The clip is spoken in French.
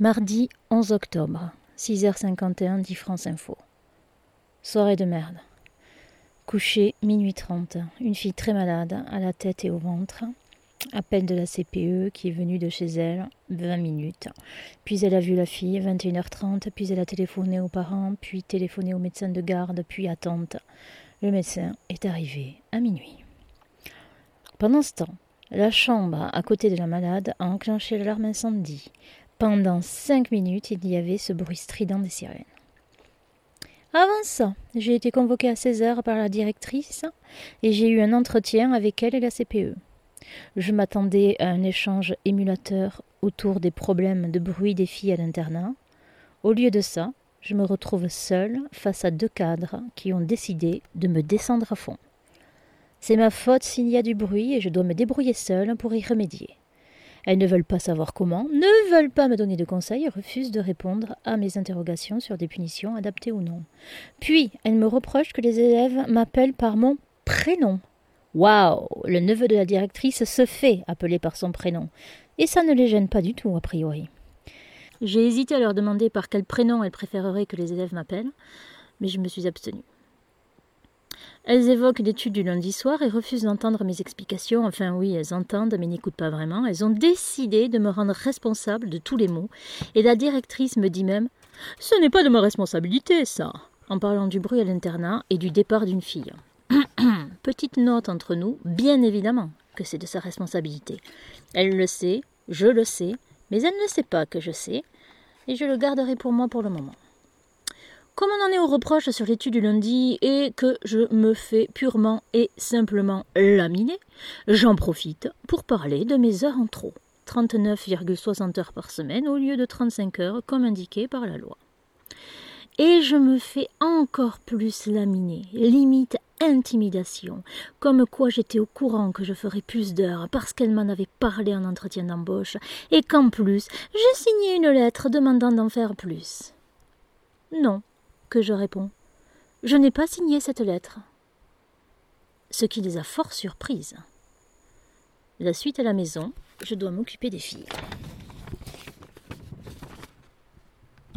Mardi 11 octobre, 6h51, 10 France Info. Soirée de merde. Coucher minuit 30. Une fille très malade, à la tête et au ventre. Appel de la CPE qui est venue de chez elle, 20 minutes. Puis elle a vu la fille, 21h30. Puis elle a téléphoné aux parents, puis téléphoné au médecin de garde, puis attente. Le médecin est arrivé à minuit. Pendant ce temps, la chambre à côté de la malade a enclenché l'alarme incendie. Pendant cinq minutes, il y avait ce bruit strident des sirènes. Avant ça, j'ai été convoquée à 16 heures par la directrice et j'ai eu un entretien avec elle et la CPE. Je m'attendais à un échange émulateur autour des problèmes de bruit des filles à l'internat. Au lieu de ça, je me retrouve seule face à deux cadres qui ont décidé de me descendre à fond. C'est ma faute s'il y a du bruit et je dois me débrouiller seule pour y remédier. Elles ne veulent pas savoir comment, ne veulent pas me donner de conseils et refusent de répondre à mes interrogations sur des punitions adaptées ou non. Puis, elles me reprochent que les élèves m'appellent par mon prénom. Waouh Le neveu de la directrice se fait appeler par son prénom. Et ça ne les gêne pas du tout, a priori. J'ai hésité à leur demander par quel prénom elles préféreraient que les élèves m'appellent, mais je me suis abstenue. Elles évoquent l'étude du lundi soir et refusent d'entendre mes explications. Enfin oui, elles entendent mais n'écoutent pas vraiment. Elles ont décidé de me rendre responsable de tous les mots. Et la directrice me dit même Ce n'est pas de ma responsabilité, ça en parlant du bruit à l'internat et du départ d'une fille. Petite note entre nous, bien évidemment que c'est de sa responsabilité. Elle le sait, je le sais, mais elle ne sait pas que je sais, et je le garderai pour moi pour le moment. Comme on en est au reproche sur l'étude du lundi et que je me fais purement et simplement laminer, j'en profite pour parler de mes heures en trop. 39,60 heures par semaine au lieu de 35 heures comme indiqué par la loi. Et je me fais encore plus laminer, limite intimidation, comme quoi j'étais au courant que je ferais plus d'heures parce qu'elle m'en avait parlé en entretien d'embauche, et qu'en plus j'ai signé une lettre demandant d'en faire plus. Non, je réponds. Je n'ai pas signé cette lettre. Ce qui les a fort surprises. La suite à la maison, je dois m'occuper des filles.